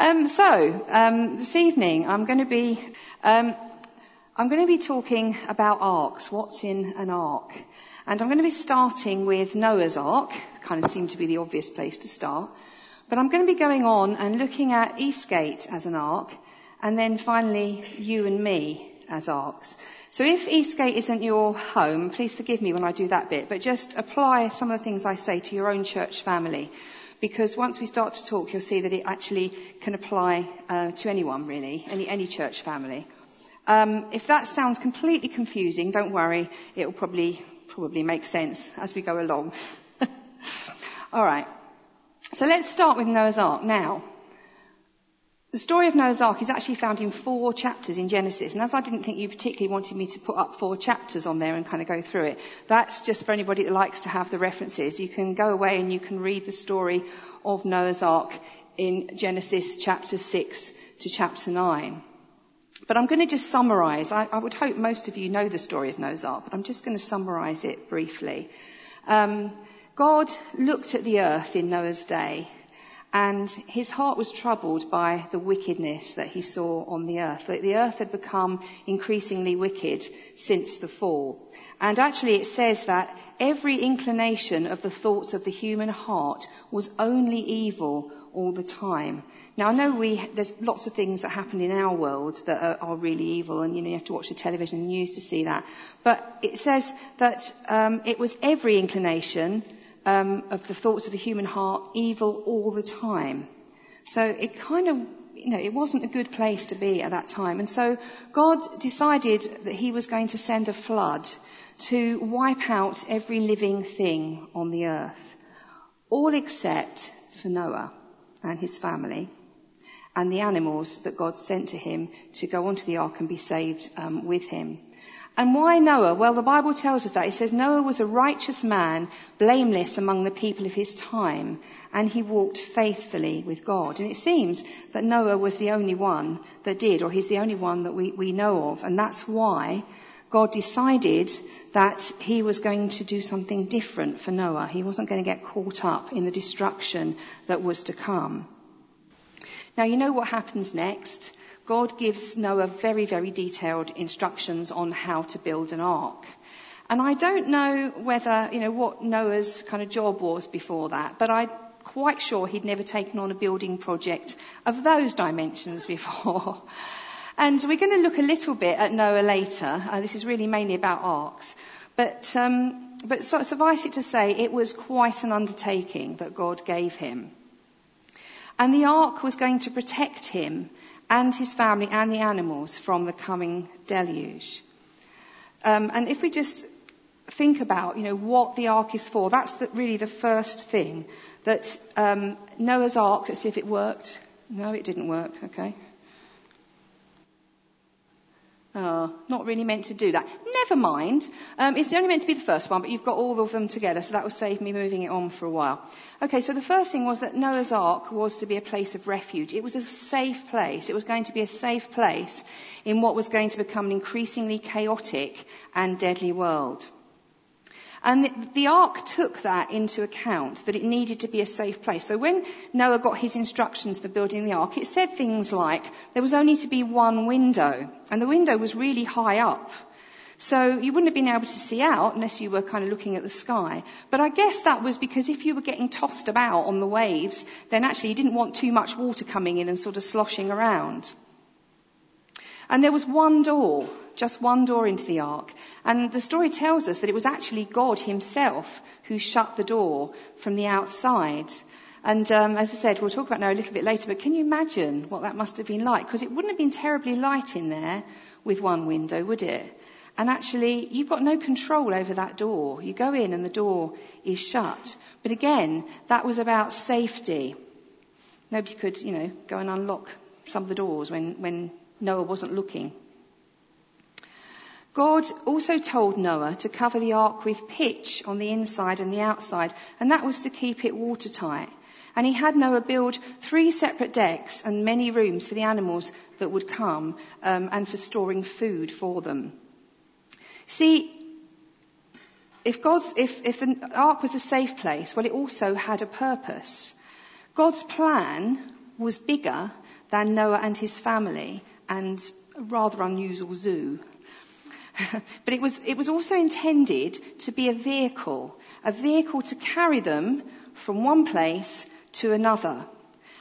Um, so, um, this evening I'm going to be, um, I'm going to be talking about arks. What's in an ark? And I'm going to be starting with Noah's Ark. Kind of seemed to be the obvious place to start. But I'm going to be going on and looking at Eastgate as an ark, and then finally you and me as arks. So if Eastgate isn't your home, please forgive me when I do that bit, but just apply some of the things I say to your own church family because once we start to talk, you'll see that it actually can apply uh, to anyone really, any, any church family. Um, if that sounds completely confusing, don't worry, it will probably probably make sense as we go along. All right. So let's start with Noah's Ark now. The story of Noah's Ark is actually found in four chapters in Genesis, and as I didn't think you particularly wanted me to put up four chapters on there and kind of go through it, that's just for anybody that likes to have the references. You can go away and you can read the story of Noah's Ark in Genesis chapter 6 to chapter 9. But I'm going to just summarize. I, I would hope most of you know the story of Noah's Ark, but I'm just going to summarize it briefly. Um, God looked at the earth in Noah's day and his heart was troubled by the wickedness that he saw on the earth. The earth had become increasingly wicked since the fall. And actually it says that every inclination of the thoughts of the human heart was only evil all the time. Now I know we, there's lots of things that happen in our world that are, are really evil and you know you have to watch the television news to see that. But it says that um, it was every inclination um, of the thoughts of the human heart evil all the time. So it kind of, you know, it wasn't a good place to be at that time. And so God decided that he was going to send a flood to wipe out every living thing on the earth. All except for Noah and his family and the animals that God sent to him to go onto the ark and be saved um, with him. And why Noah? Well, the Bible tells us that. It says Noah was a righteous man, blameless among the people of his time, and he walked faithfully with God. And it seems that Noah was the only one that did, or he's the only one that we, we know of. And that's why God decided that he was going to do something different for Noah. He wasn't going to get caught up in the destruction that was to come. Now, you know what happens next? God gives Noah very, very detailed instructions on how to build an ark. And I don't know whether, you know, what Noah's kind of job was before that, but I'm quite sure he'd never taken on a building project of those dimensions before. and we're going to look a little bit at Noah later. Uh, this is really mainly about arks. But, um, but so, suffice it to say, it was quite an undertaking that God gave him. And the ark was going to protect him and his family and the animals from the coming deluge. Um, and if we just think about, you know, what the ark is for, that's the, really the first thing. That um, Noah's ark, let's see if it worked. No, it didn't work. Okay. Oh, not really meant to do that. Never mind. Um, it's only meant to be the first one, but you've got all of them together, so that will save me moving it on for a while. Okay, so the first thing was that Noah's Ark was to be a place of refuge. It was a safe place. It was going to be a safe place in what was going to become an increasingly chaotic and deadly world. And the, ark took that into account, that it needed to be a safe place. So when Noah got his instructions for building the ark, it said things like there was only to be one window, and the window was really high up. So you wouldn't have been able to see out unless you were kind of looking at the sky. But I guess that was because if you were getting tossed about on the waves, then actually you didn't want too much water coming in and sort of sloshing around. And there was one door just one door into the ark. And the story tells us that it was actually God himself who shut the door from the outside. And um, as I said, we'll talk about Noah a little bit later, but can you imagine what that must have been like? Because it wouldn't have been terribly light in there with one window, would it? And actually, you've got no control over that door. You go in and the door is shut. But again, that was about safety. Nobody could, you know, go and unlock some of the doors when, when Noah wasn't looking. God also told Noah to cover the ark with pitch on the inside and the outside, and that was to keep it watertight. And he had Noah build three separate decks and many rooms for the animals that would come um, and for storing food for them. See, if God's, if, if the ark was a safe place, well, it also had a purpose. God's plan was bigger than Noah and his family and a rather unusual zoo. but it was, it was also intended to be a vehicle, a vehicle to carry them from one place to another.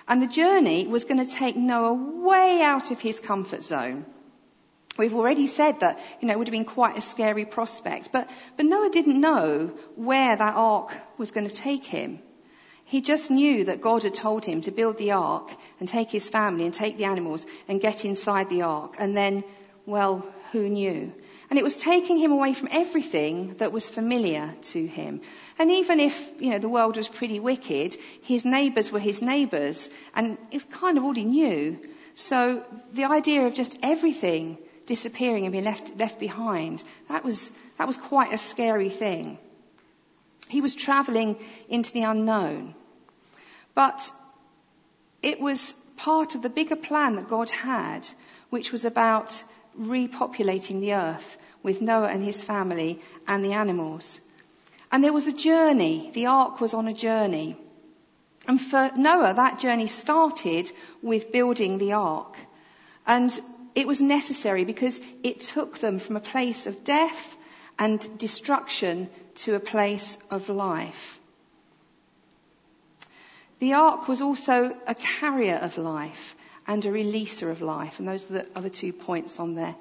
And the journey was going to take Noah way out of his comfort zone. We've already said that, you know, it would have been quite a scary prospect. But, but Noah didn't know where that ark was going to take him. He just knew that God had told him to build the ark and take his family and take the animals and get inside the ark. And then, well, who knew? And it was taking him away from everything that was familiar to him. And even if, you know, the world was pretty wicked, his neighbours were his neighbours, and it's kind of all he knew. So the idea of just everything disappearing and being left, left behind, that was, that was quite a scary thing. He was travelling into the unknown. But it was part of the bigger plan that God had, which was about repopulating the earth with Noah and his family and the animals. And there was a journey. The ark was on a journey. And for Noah, that journey started with building the ark. And it was necessary because it took them from a place of death and destruction to a place of life. The ark was also a carrier of life and a releaser of life. And those are the other two points on there.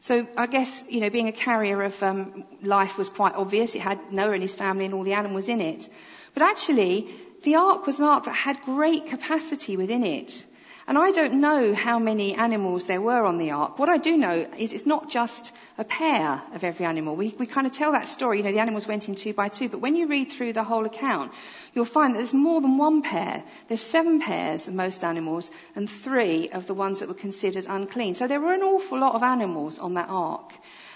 So I guess, you know, being a carrier of um, life was quite obvious. It had Noah and his family and all the animals in it. But actually, the ark was an ark that had great capacity within it. And I don't know how many animals there were on the ark. What I do know is it's not just a pair of every animal. We, we kind of tell that story, you know, the animals went in two by two, but when you read through the whole account, you'll find that there's more than one pair. There's seven pairs of most animals and three of the ones that were considered unclean. So there were an awful lot of animals on that ark.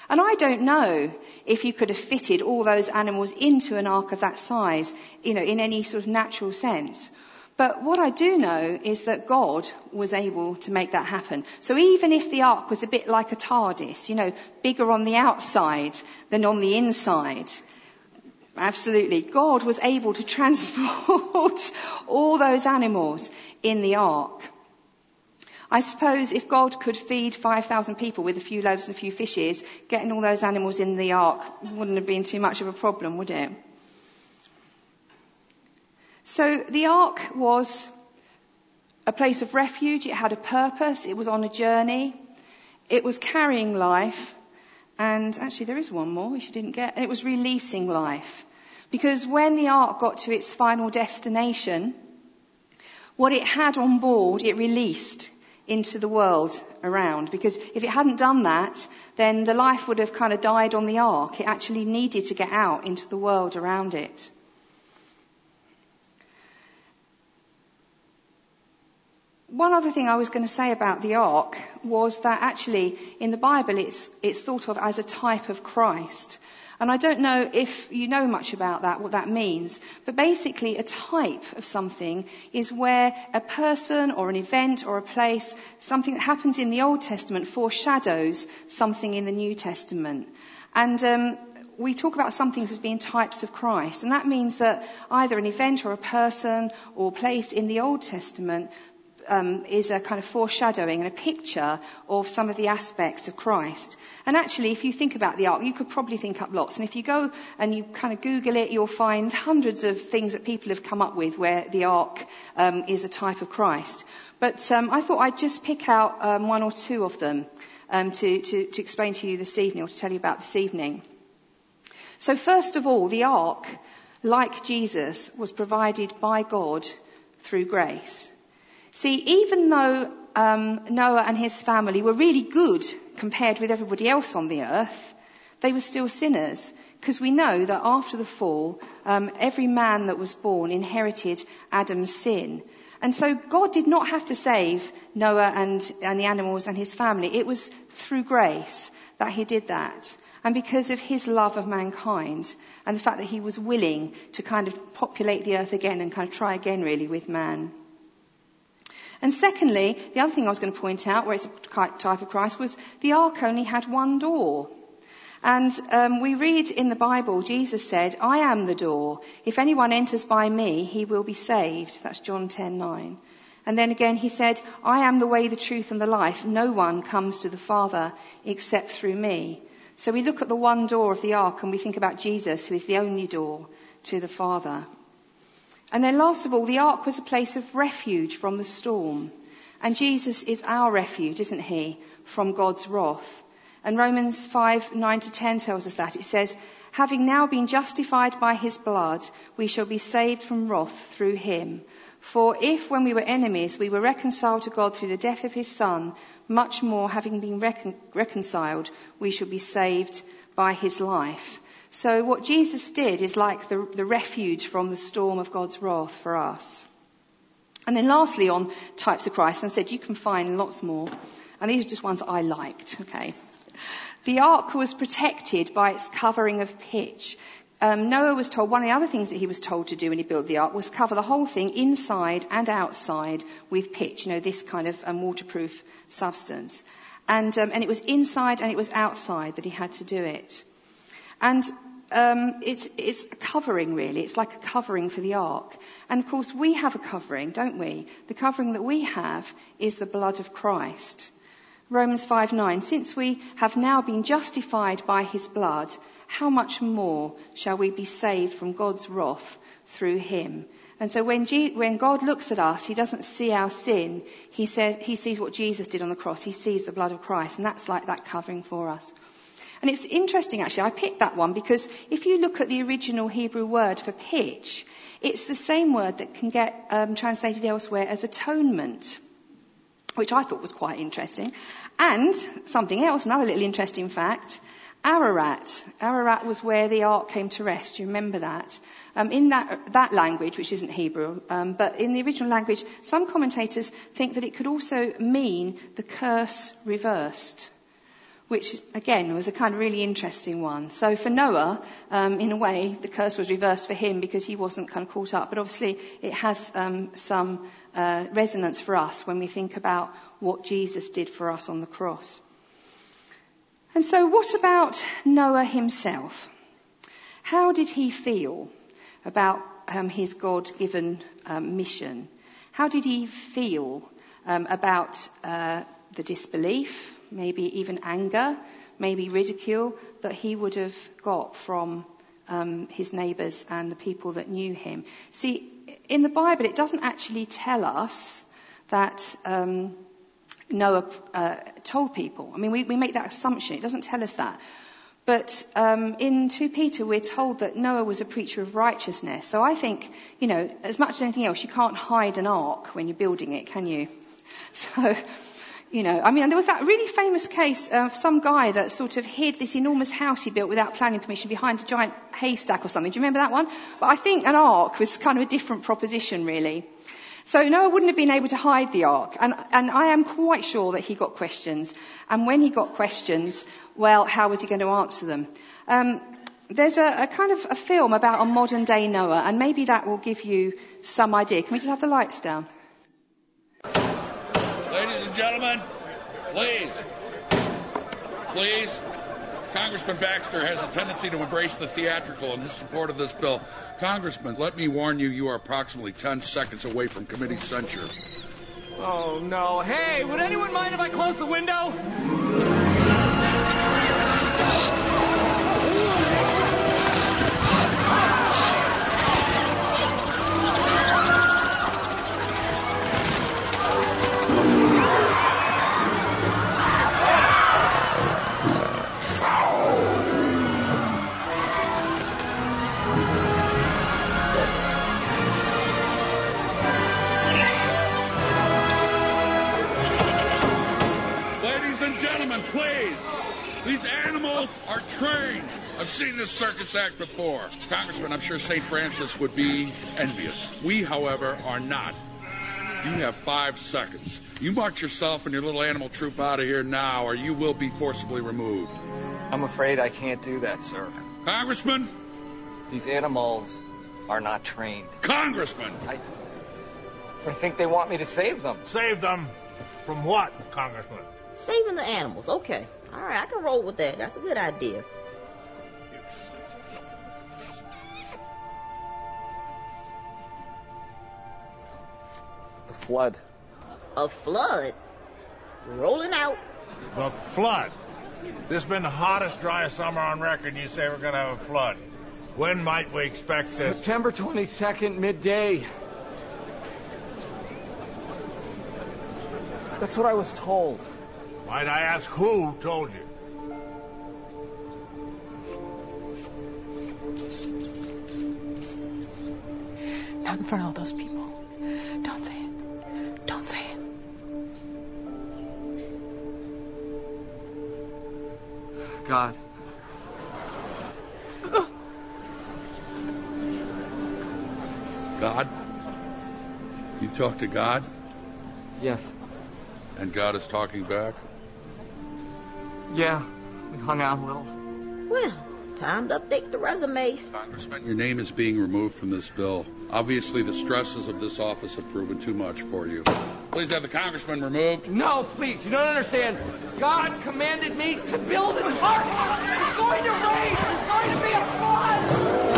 And I don't know if you could have fitted all those animals into an ark of that size, you know, in any sort of natural sense. But what I do know is that God was able to make that happen. So even if the ark was a bit like a TARDIS, you know, bigger on the outside than on the inside, absolutely, God was able to transport all those animals in the ark. I suppose if God could feed 5,000 people with a few loaves and a few fishes, getting all those animals in the ark wouldn't have been too much of a problem, would it? So the ark was a place of refuge. It had a purpose. It was on a journey. It was carrying life. And actually there is one more which you didn't get. And it was releasing life. Because when the ark got to its final destination, what it had on board, it released into the world around. Because if it hadn't done that, then the life would have kind of died on the ark. It actually needed to get out into the world around it. One other thing I was going to say about the ark was that actually in the Bible it's, it's thought of as a type of Christ. And I don't know if you know much about that, what that means. But basically, a type of something is where a person or an event or a place, something that happens in the Old Testament foreshadows something in the New Testament. And um, we talk about some things as being types of Christ. And that means that either an event or a person or place in the Old Testament um, is a kind of foreshadowing and a picture of some of the aspects of Christ. And actually, if you think about the ark, you could probably think up lots. And if you go and you kind of Google it, you'll find hundreds of things that people have come up with where the ark um, is a type of Christ. But um, I thought I'd just pick out um, one or two of them um, to, to, to explain to you this evening, or to tell you about this evening. So first of all, the ark, like Jesus, was provided by God through grace. See, even though um, Noah and his family were really good compared with everybody else on the earth, they were still sinners. Because we know that after the fall, um, every man that was born inherited Adam's sin. And so God did not have to save Noah and, and the animals and his family. It was through grace that he did that. And because of his love of mankind and the fact that he was willing to kind of populate the earth again and kind of try again really with man. And secondly, the other thing I was going to point out, where it's a type of Christ, was the ark only had one door. And um, we read in the Bible, Jesus said, I am the door. If anyone enters by me, he will be saved. That's John 10, 9. And then again he said, I am the way, the truth and the life. No one comes to the Father except through me. So we look at the one door of the ark and we think about Jesus, who is the only door to the Father. And then last of all, the ark was a place of refuge from the storm. And Jesus is our refuge, isn't he, from God's wrath. And Romans 5, 9 to 10 tells us that. It says, having now been justified by his blood, we shall be saved from wrath through him. For if when we were enemies, we were reconciled to God through the death of his son, much more having been recon- reconciled, we shall be saved by his life. So what Jesus did is like the, the refuge from the storm of God's wrath for us. And then lastly on types of Christ, and I said you can find lots more. And these are just ones that I liked, okay. The ark was protected by its covering of pitch. Um, Noah was told, one of the other things that he was told to do when he built the ark was cover the whole thing inside and outside with pitch, you know, this kind of um, waterproof substance. And, um, and it was inside and it was outside that he had to do it. And um, it's, it's a covering really. It's like a covering for the ark. And of course we have a covering, don't we? The covering that we have is the blood of Christ. Romans 5:9 Since we have now been justified by his blood, how much more shall we be saved from God's wrath through him? And so when, when God looks at us, he doesn't see our sin. He says, he sees what Jesus did on the cross. He sees the blood of Christ. And that's like that covering for us. And it's interesting actually, I picked that one because if you look at the original Hebrew word for pitch, it's the same word that can get um, translated elsewhere as atonement which I thought was quite interesting. And something else, another little interesting fact, Ararat. Ararat was where the ark came to rest. You remember that? Um, in that, that language, which isn't Hebrew, um, but in the original language, some commentators think that it could also mean the curse reversed which again was a kind of really interesting one. So for Noah, um, in a way, the curse was reversed for him because he wasn't kind of caught up. But obviously, it has um, some uh, resonance for us when we think about what Jesus did for us on the cross. And so, what about Noah himself? How did he feel about um, his God-given um, mission? How did he feel um, about uh, the disbelief? Maybe even anger, maybe ridicule that he would have got from um, his neighbours and the people that knew him. See, in the Bible, it doesn't actually tell us that um, Noah uh, told people. I mean, we, we, make that assumption. It doesn't tell us that. But um, in 2 Peter, we're told that Noah was a preacher of righteousness. So I think, you know, as much as anything else, you can't hide an ark when you're building it, can you? So you know, I mean, there was that really famous case of some guy that sort of hid this enormous house he built without planning permission behind a giant haystack or something. Do you remember that one? But I think an ark was kind of a different proposition, really. So Noah wouldn't have been able to hide the ark. And, and I am quite sure that he got questions. And when he got questions, well, how was he going to answer them? Um, there's a, a kind of a film about a modern day Noah, and maybe that will give you some idea. Can we just have the lights down? Gentlemen, please, please. Congressman Baxter has a tendency to embrace the theatrical in his support of this bill. Congressman, let me warn you, you are approximately 10 seconds away from committee censure. Oh, no. Hey, would anyone mind if I close the window? Are trained. I've seen this circus act before. Congressman, I'm sure St. Francis would be envious. We, however, are not. You have five seconds. You march yourself and your little animal troop out of here now, or you will be forcibly removed. I'm afraid I can't do that, sir. Congressman? These animals are not trained. Congressman! I, I think they want me to save them. Save them? From what, Congressman? Saving the animals. Okay. All right, I can roll with that. That's a good idea. The flood. A flood? Rolling out. The flood. This has been the hottest, driest summer on record, and you say we're going to have a flood. When might we expect this? September 22nd, midday. That's what I was told. Might I ask who told you? Not in front of all those people. Don't say it. Don't say it. God. God? You talk to God, Yes. and God is talking back? Yeah. We hung out a little. Well, time to update the resume. Congressman, your name is being removed from this bill. Obviously, the stresses of this office have proven too much for you. Please have the congressman removed. No, please, you don't understand. God commanded me to build an ark. It's going to rain. There's going to be a flood.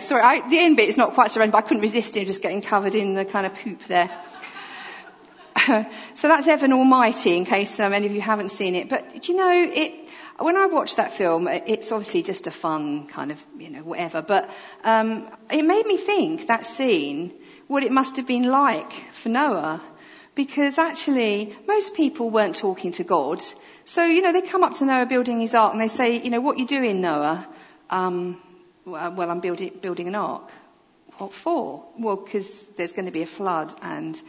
Sorry, I, the end bit is not quite so random, but I couldn't resist it just getting covered in the kind of poop there. so that's Evan Almighty, in case um, any of you haven't seen it. But do you know, it, when I watched that film, it's obviously just a fun kind of, you know, whatever. But um, it made me think that scene, what it must have been like for Noah, because actually most people weren't talking to God. So you know, they come up to Noah building his ark and they say, you know, what you doing, Noah? Um, well, I'm building building an ark. What for? Well, because there's going to be a flood and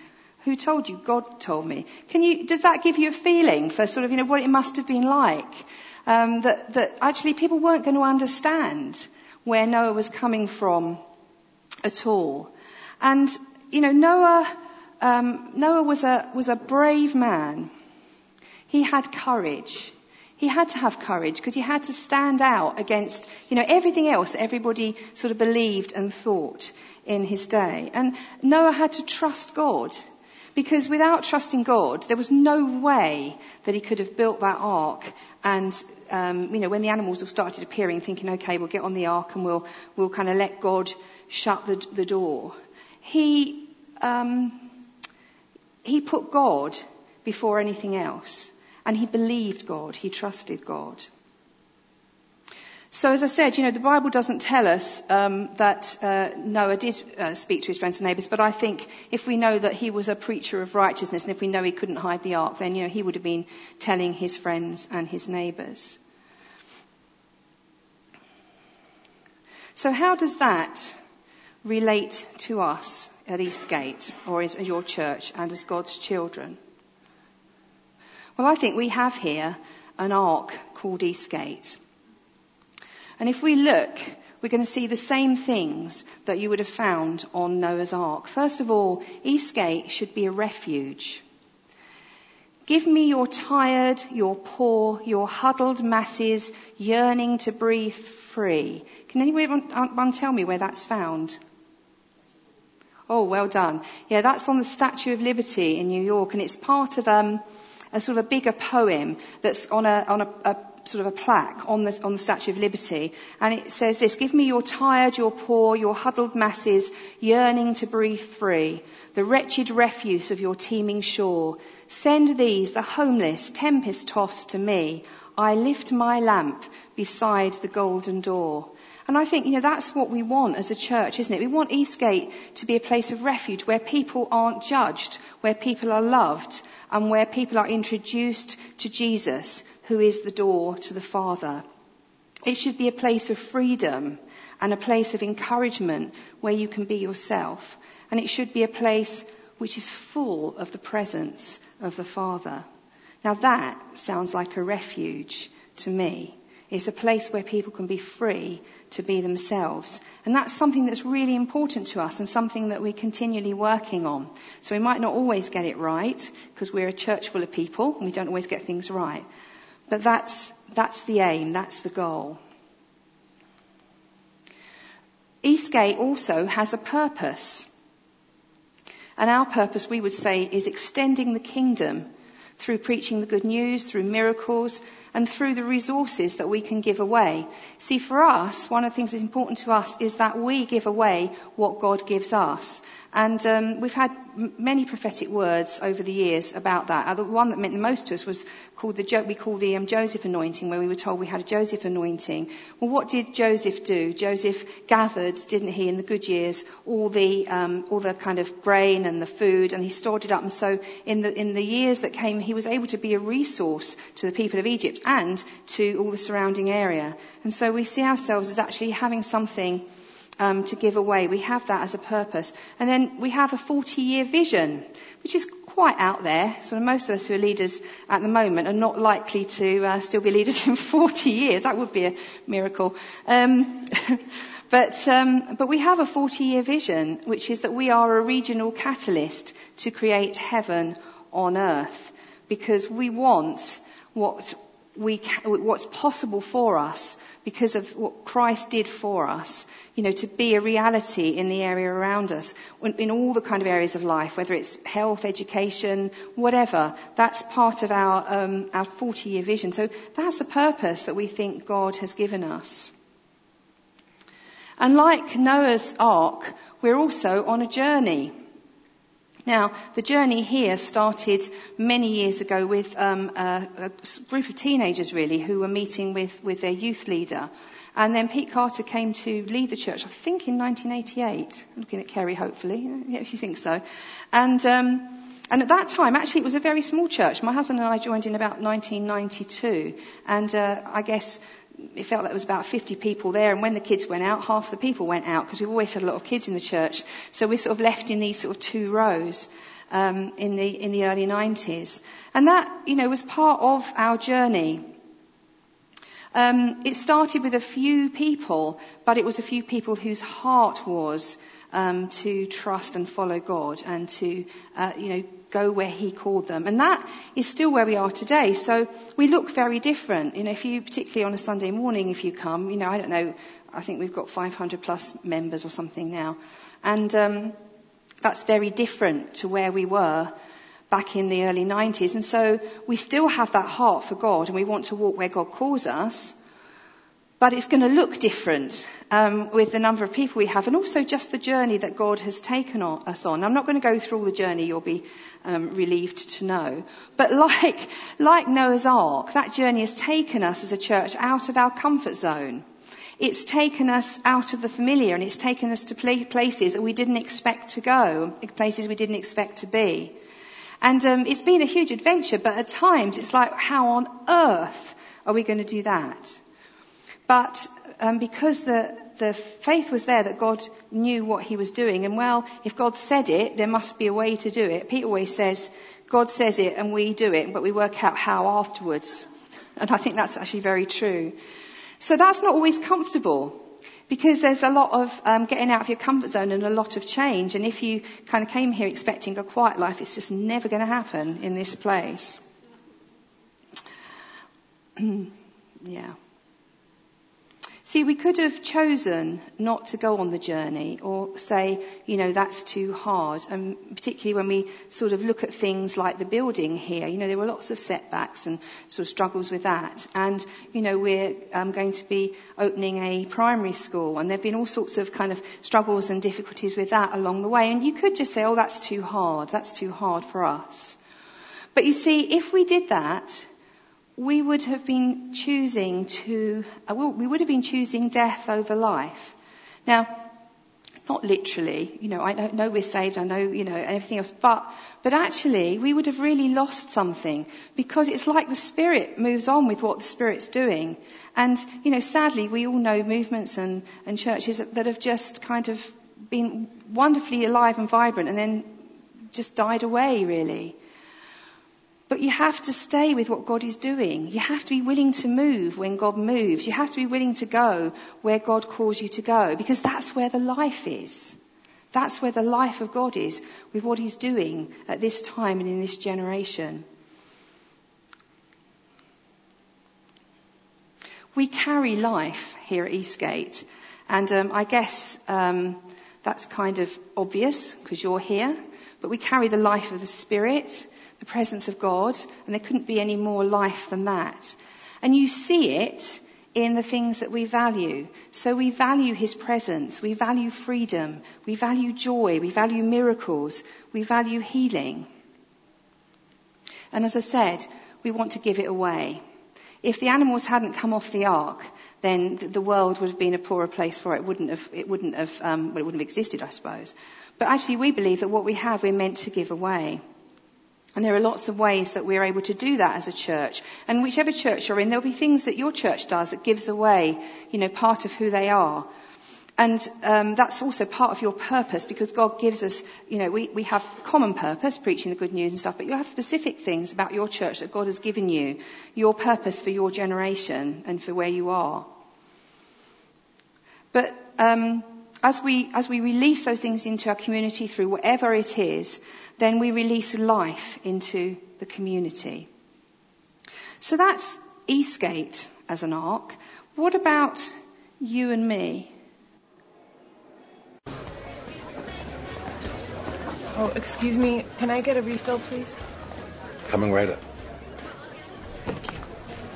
who told you? God told me. Can you, does that give you a feeling for sort of, you know, what it must have been like? Um, that, that actually people weren't going to understand where Noah was coming from at all. And, you know, Noah, um, Noah was a, was a brave man. He had courage. He had to have courage because he had to stand out against, you know, everything else everybody sort of believed and thought in his day. And Noah had to trust God because without trusting God, there was no way that he could have built that ark and, um, you know, when the animals all started appearing, thinking, okay, we'll get on the ark and we'll, we'll kind of let God shut the, the door. He, um, he put God before anything else. And he believed God. He trusted God. So as I said, you know, the Bible doesn't tell us um, that uh, Noah did uh, speak to his friends and neighbours, but I think if we know that he was a preacher of righteousness, and if we know he couldn't hide the ark, then you know he would have been telling his friends and his neighbours. So how does that relate to us at Eastgate, or as your church, and as God's children? Well, I think we have here an ark called Eastgate. And if we look, we're going to see the same things that you would have found on Noah's Ark. First of all, Eastgate should be a refuge. Give me your tired, your poor, your huddled masses yearning to breathe free. Can anyone tell me where that's found? Oh, well done. Yeah, that's on the Statue of Liberty in New York, and it's part of um, a sort of a bigger poem that's on a on a, a sort of a plaque on the, on the Statue of Liberty. And it says this, give me your tired, your poor, your huddled masses yearning to breathe free, the wretched refuse of your teeming shore. Send these, the homeless, tempest tossed to me. I lift my lamp beside the golden door. And I think, you know, that's what we want as a church, isn't it? We want Eastgate to be a place of refuge where people aren't judged, where people are loved, and where people are introduced to Jesus, who is the door to the Father. It should be a place of freedom and a place of encouragement where you can be yourself. And it should be a place which is full of the presence of the Father. Now that sounds like a refuge to me. It's a place where people can be free to be themselves. And that's something that's really important to us and something that we're continually working on. So we might not always get it right because we're a church full of people and we don't always get things right. But that's, that's the aim, that's the goal. Eastgate also has a purpose. And our purpose, we would say, is extending the kingdom through preaching the good news, through miracles, and through the resources that we can give away. See, for us, one of the things that's important to us is that we give away what God gives us. And um, we've had m- many prophetic words over the years about that. Uh, the one that meant the most to us was called the jo- we call the um, Joseph anointing, where we were told we had a Joseph anointing. Well, what did Joseph do? Joseph gathered, didn't he, in the good years, all the um, all the kind of grain and the food, and he stored it up. And so, in the in the years that came, he was able to be a resource to the people of Egypt and to all the surrounding area. And so, we see ourselves as actually having something um, to give away. We have that as a purpose. And then we have a 40 year vision, which is quite out there. So most of us who are leaders at the moment are not likely to uh, still be leaders in 40 years. That would be a miracle. Um, but, um, but we have a 40 year vision, which is that we are a regional catalyst to create heaven on earth because we want what we what's possible for us because of what Christ did for us, you know, to be a reality in the area around us, in all the kind of areas of life, whether it's health, education, whatever. That's part of our um, our 40-year vision. So that's the purpose that we think God has given us. And like Noah's Ark, we're also on a journey. Now, the journey here started many years ago with um, a, a, group of teenagers, really, who were meeting with, with their youth leader. And then Pete Carter came to lead the church, I think in 1988. I'm looking at Kerry, hopefully, if you think so. And, um, and at that time, actually, it was a very small church. My husband and I joined in about 1992. And uh, I guess it felt like there was about 50 people there, and when the kids went out, half the people went out because we've always had a lot of kids in the church. So we're sort of left in these sort of two rows um, in the in the early 90s, and that you know was part of our journey. Um, it started with a few people, but it was a few people whose heart was um, to trust and follow God and to, uh, you know, go where He called them. And that is still where we are today. So we look very different. You know, if you, particularly on a Sunday morning, if you come, you know, I don't know, I think we've got 500 plus members or something now. And um, that's very different to where we were back in the early 90s. And so we still have that heart for God and we want to walk where God calls us. But it's going to look different um, with the number of people we have, and also just the journey that God has taken on, us on. I'm not going to go through all the journey; you'll be um, relieved to know. But like like Noah's Ark, that journey has taken us as a church out of our comfort zone. It's taken us out of the familiar, and it's taken us to places that we didn't expect to go, places we didn't expect to be. And um, it's been a huge adventure, but at times it's like, how on earth are we going to do that? But um, because the, the faith was there that God knew what he was doing, and well, if God said it, there must be a way to do it. Pete always says, God says it and we do it, but we work out how afterwards. And I think that's actually very true. So that's not always comfortable because there's a lot of um, getting out of your comfort zone and a lot of change. And if you kind of came here expecting a quiet life, it's just never going to happen in this place. yeah. See, we could have chosen not to go on the journey or say, you know, that's too hard. And particularly when we sort of look at things like the building here, you know, there were lots of setbacks and sort of struggles with that. And, you know, we're um, going to be opening a primary school and there have been all sorts of kind of struggles and difficulties with that along the way. And you could just say, oh, that's too hard. That's too hard for us. But you see, if we did that, we would have been choosing to, uh, we would have been choosing death over life. Now, not literally, you know, I know, we're saved, I know, you know, everything else, but, but actually we would have really lost something because it's like the Spirit moves on with what the Spirit's doing. And, you know, sadly we all know movements and, and churches that have just kind of been wonderfully alive and vibrant and then just died away really. But you have to stay with what God is doing. You have to be willing to move when God moves. You have to be willing to go where God calls you to go because that's where the life is. That's where the life of God is with what He's doing at this time and in this generation. We carry life here at Eastgate, and um, I guess um, that's kind of obvious because you're here. But we carry the life of the Spirit the presence of God, and there couldn't be any more life than that. And you see it in the things that we value. So we value His presence, we value freedom, we value joy, we value miracles, we value healing. And as I said, we want to give it away. If the animals hadn't come off the ark, then the world would have been a poorer place for it. wouldn't have, it wouldn't have, um, well, it wouldn't have existed, I suppose. But actually, we believe that what we have, we're meant to give away. And there are lots of ways that we're able to do that as a church. And whichever church you're in, there'll be things that your church does that gives away, you know, part of who they are. And um, that's also part of your purpose because God gives us, you know, we, we have common purpose, preaching the good news and stuff, but you have specific things about your church that God has given you, your purpose for your generation and for where you are. But um, as we, as we release those things into our community through whatever it is, then we release life into the community. So that's Eastgate as an ark. What about you and me? Oh, excuse me. Can I get a refill, please? Coming right up. Thank you.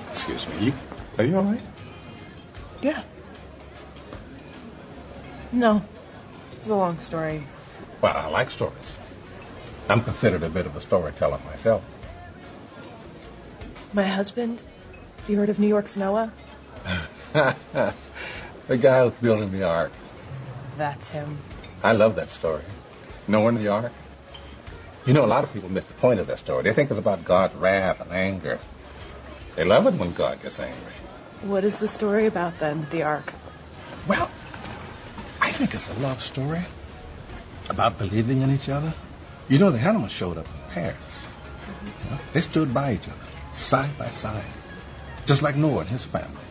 Excuse me. You, are you all right? Yeah. No. It's a long story. Well, I like stories. I'm considered a bit of a storyteller myself. My husband. Have You heard of New York's Noah? the guy who's building the ark. That's him. I love that story. Noah and the ark. You know, a lot of people miss the point of that story. They think it's about God's wrath and anger. They love it when God gets angry. What is the story about then, the ark? Well, think it's a love story about believing in each other. You know, the animals showed up in pairs. You know, they stood by each other, side by side, just like Noah and his family.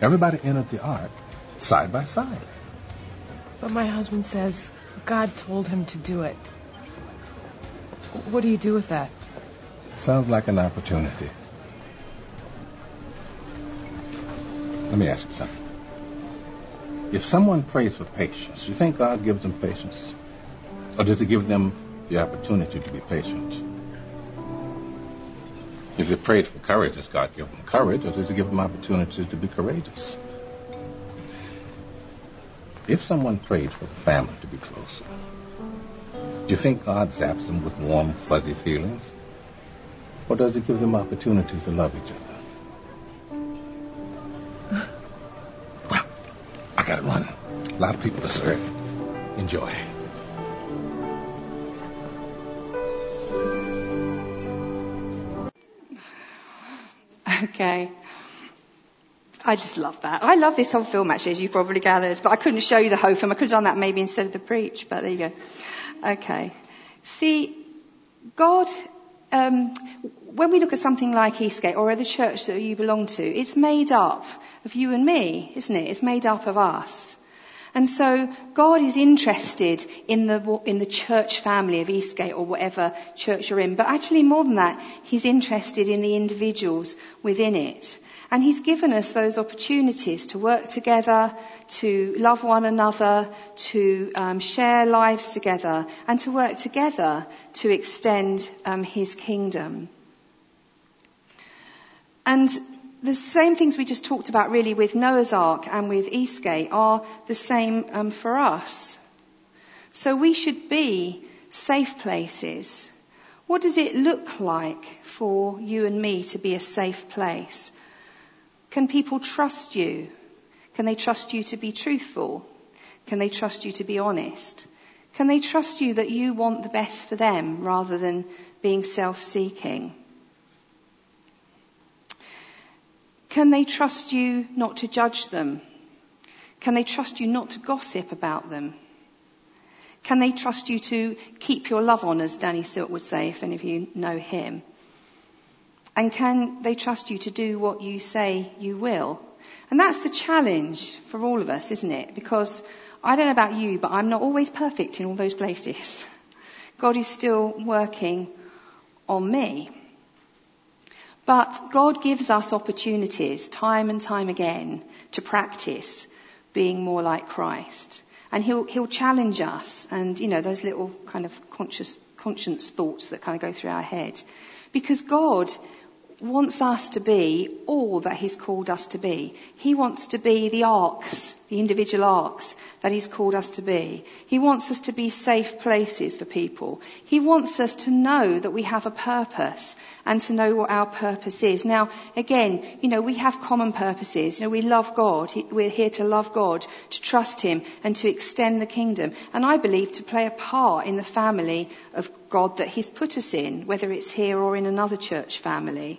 Everybody entered the ark side by side. But my husband says God told him to do it. What do you do with that? Sounds like an opportunity. Let me ask you something. If someone prays for patience, do you think God gives them patience? Or does he give them the opportunity to be patient? If they prayed for courage, does God give them courage, or does he give them opportunities to be courageous? If someone prayed for the family to be closer, do you think God zaps them with warm, fuzzy feelings? Or does he give them opportunities to love each other? I gotta run. A lot of people to serve. Enjoy. Okay. I just love that. I love this whole film actually, as you've probably gathered, but I couldn't show you the whole film. I could have done that maybe instead of the preach, but there you go. Okay. See, God, um, when we look at something like Eastgate or the church that you belong to, it's made up of you and me, isn't it? It's made up of us. And so God is interested in the, in the church family of Eastgate or whatever church you're in. But actually more than that, He's interested in the individuals within it. And He's given us those opportunities to work together, to love one another, to um, share lives together, and to work together to extend um, His kingdom. And the same things we just talked about really with Noah's Ark and with Eastgate are the same um, for us. So we should be safe places. What does it look like for you and me to be a safe place? Can people trust you? Can they trust you to be truthful? Can they trust you to be honest? Can they trust you that you want the best for them rather than being self-seeking? Can they trust you not to judge them? Can they trust you not to gossip about them? Can they trust you to keep your love on, as Danny Silk would say, if any of you know him? And can they trust you to do what you say you will? And that's the challenge for all of us, isn't it? Because I don't know about you, but I'm not always perfect in all those places. God is still working on me. But God gives us opportunities time and time again to practice being more like Christ. And he'll, he'll challenge us and, you know, those little kind of conscious, conscience thoughts that kind of go through our head. Because God wants us to be all that He's called us to be. He wants to be the arks, the individual arks that He's called us to be. He wants us to be safe places for people. He wants us to know that we have a purpose and to know what our purpose is. Now, again, you know, we have common purposes. You know, we love God. We're here to love God, to trust Him and to extend the kingdom. And I believe to play a part in the family of God that He's put us in, whether it's here or in another church family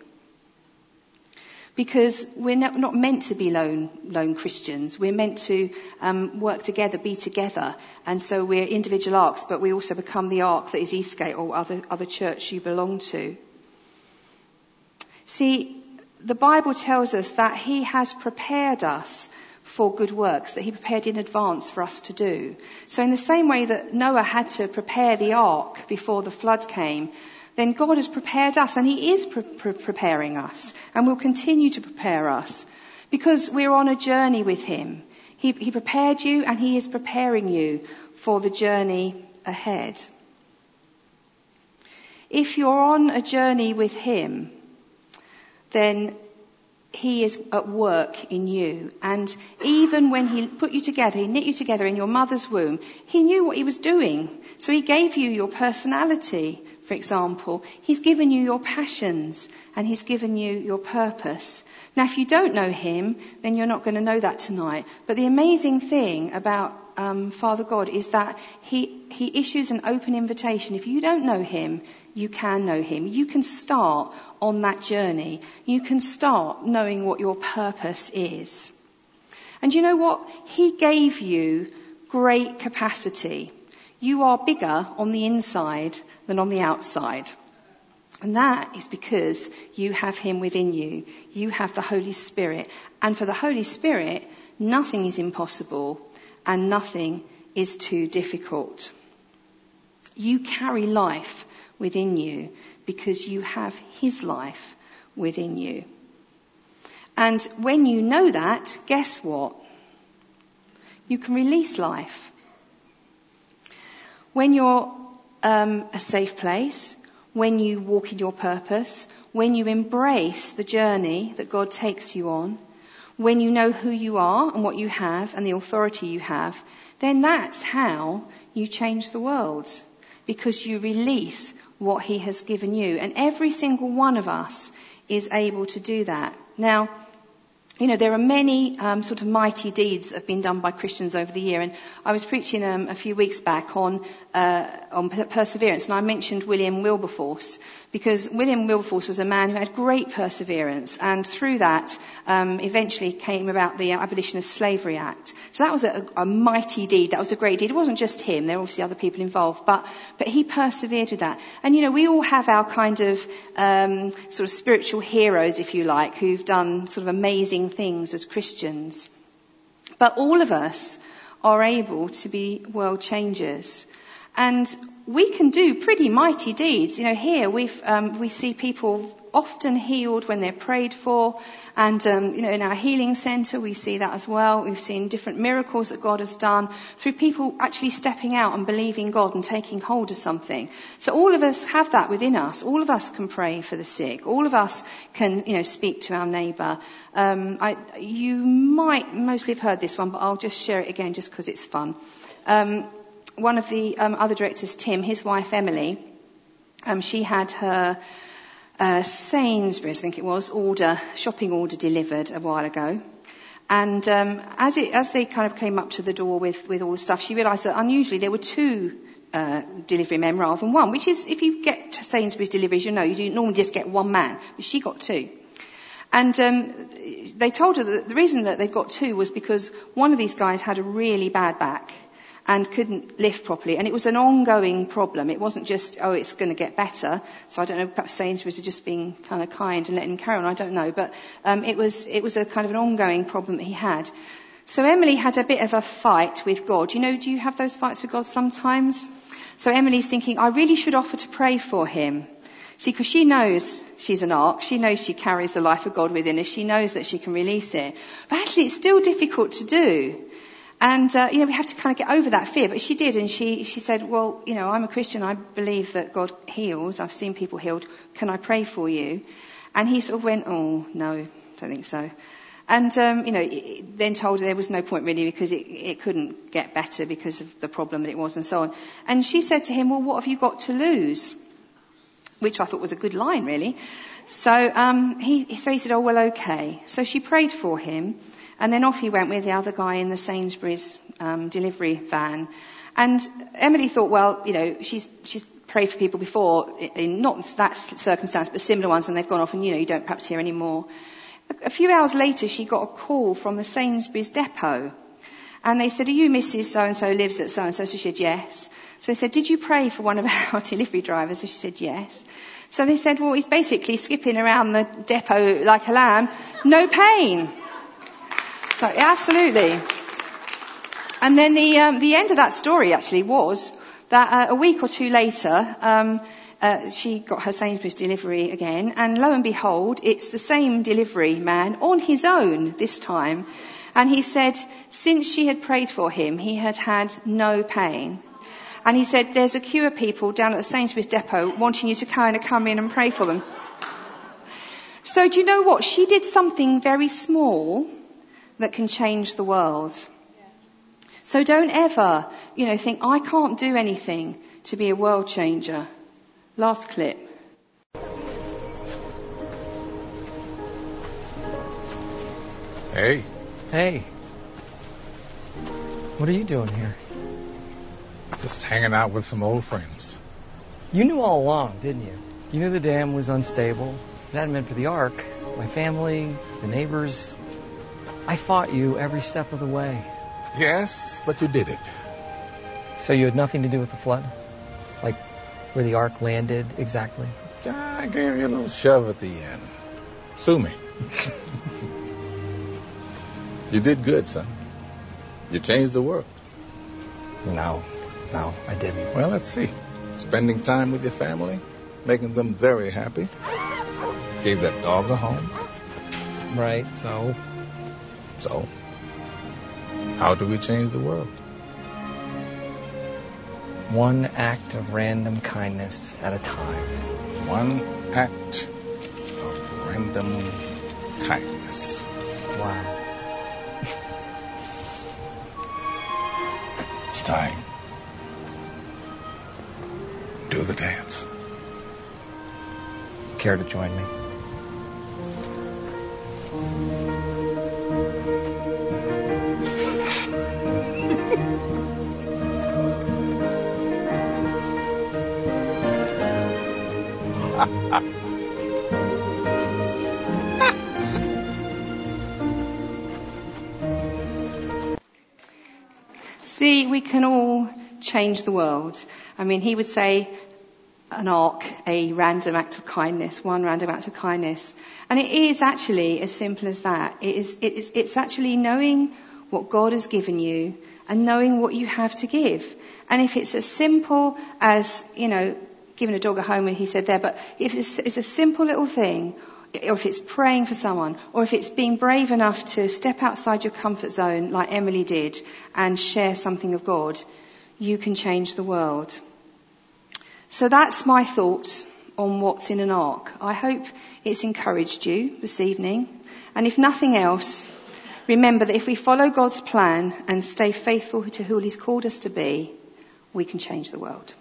because we're not meant to be lone, lone Christians. We're meant to um, work together, be together. And so we're individual arks, but we also become the ark that is Eastgate or other, other church you belong to. See, the Bible tells us that He has prepared us for good works, that He prepared in advance for us to do. So in the same way that Noah had to prepare the ark before the flood came, then God has prepared us and He is pre- pre- preparing us and will continue to prepare us because we're on a journey with Him. He, he prepared you and He is preparing you for the journey ahead. If you're on a journey with Him, then he is at work in you. And even when he put you together, he knit you together in your mother's womb, he knew what he was doing. So he gave you your personality for example, He's given you your passions and He's given you your purpose. Now, if you don't know Him, then you're not going to know that tonight. But the amazing thing about um, Father God is that he, he issues an open invitation. If you don't know Him, you can know Him. You can start on that journey. You can start knowing what your purpose is. And you know what? He gave you great capacity. You are bigger on the inside than on the outside. And that is because you have Him within you. You have the Holy Spirit. And for the Holy Spirit, nothing is impossible and nothing is too difficult. You carry life within you because you have His life within you. And when you know that, guess what? You can release life. When you're um, a safe place, when you walk in your purpose, when you embrace the journey that God takes you on, when you know who you are and what you have and the authority you have, then that's how you change the world. Because you release what He has given you. And every single one of us is able to do that. Now, you know, there are many um, sort of mighty deeds that have been done by Christians over the year. And I was preaching um, a few weeks back on uh, on perseverance, and I mentioned William Wilberforce because William Wilberforce was a man who had great perseverance, and through that, um, eventually came about the Abolition of Slavery Act. So that was a, a, mighty deed. That was a great deed. It wasn't just him. There were obviously other people involved, but but he persevered with that. And you know, we all have our kind of um, sort of spiritual heroes, if you like, who've done sort of amazing things as Christians. But all of us are able to be world changers. And we can do pretty mighty deeds. You know, here we um, we see people often healed when they're prayed for, and um, you know, in our healing centre we see that as well. We've seen different miracles that God has done through people actually stepping out and believing God and taking hold of something. So all of us have that within us. All of us can pray for the sick. All of us can, you know, speak to our neighbour. Um, I, you might mostly have heard this one, but I'll just share it again just because it's fun. Um, one of the um, other directors, Tim, his wife Emily, um, she had her uh, Sainsbury's, I think it was, order, shopping order delivered a while ago. And um, as, it, as they kind of came up to the door with, with all the stuff, she realised that unusually there were two uh, delivery men rather than one, which is, if you get to Sainsbury's deliveries, you know, you do normally just get one man, but she got two. And um, they told her that the reason that they got two was because one of these guys had a really bad back and couldn't lift properly. And it was an ongoing problem. It wasn't just, oh, it's going to get better. So I don't know, perhaps Sainsbury's are just being kind of kind and letting him carry on. I don't know. But um, it, was, it was a kind of an ongoing problem that he had. So Emily had a bit of a fight with God. You know, do you have those fights with God sometimes? So Emily's thinking, I really should offer to pray for him. See, because she knows she's an ark, she knows she carries the life of God within her, she knows that she can release it. But actually, it's still difficult to do. And, uh, you know, we have to kind of get over that fear. But she did, and she, she said, well, you know, I'm a Christian. I believe that God heals. I've seen people healed. Can I pray for you? And he sort of went, oh, no, don't think so. And, um, you know, then told her there was no point really because it, it couldn't get better because of the problem that it was and so on. And she said to him, well, what have you got to lose? Which I thought was a good line, really. So, um, he, so he said, oh, well, okay. So she prayed for him. And then off he went with the other guy in the Sainsbury's um, delivery van. And Emily thought, well, you know, she's she's prayed for people before in not that circumstance, but similar ones, and they've gone off, and you know, you don't perhaps hear any more. A few hours later, she got a call from the Sainsbury's depot. And they said, are you Mrs. So-and-so lives at so-and-so? So she said, yes. So they said, did you pray for one of our delivery drivers? So she said, yes. So they said, well, he's basically skipping around the depot like a lamb. No pain. So, absolutely. And then the, um, the end of that story actually was that uh, a week or two later, um, uh, she got her Sainsbury's delivery again, and lo and behold, it's the same delivery man on his own this time. And he said, since she had prayed for him, he had had no pain. And he said, there's a queue of people down at the Sainsbury's depot wanting you to kind of come in and pray for them. So do you know what? She did something very small that can change the world. So don't ever, you know, think, I can't do anything to be a world changer. Last clip. Hey. Hey. What are you doing here? Just hanging out with some old friends. You knew all along, didn't you? You knew the dam was unstable. It hadn't been for the ark, my family, the neighbors, I fought you every step of the way. Yes, but you did it. So you had nothing to do with the flood? Like where the ark landed exactly? I gave you a little shove at the end. Sue me. you did good, son. You changed the world. No, no, I didn't. Well, let's see. Spending time with your family, making them very happy. Gave that dog a home. Right, so? So, how do we change the world? One act of random kindness at a time. One act of random kindness. Wow. It's time. Do the dance. Care to join me? See, we can all change the world. I mean, he would say an ark, a random act of kindness, one random act of kindness. And it is actually as simple as that. It is, it is, it's actually knowing what God has given you and knowing what you have to give. And if it's as simple as, you know, giving a dog a home, he said there, but if it's, it's a simple little thing, or if it's praying for someone, or if it's being brave enough to step outside your comfort zone like Emily did and share something of God, you can change the world. So that's my thoughts on what's in an ark. I hope it's encouraged you this evening. And if nothing else, remember that if we follow God's plan and stay faithful to who He's called us to be, we can change the world.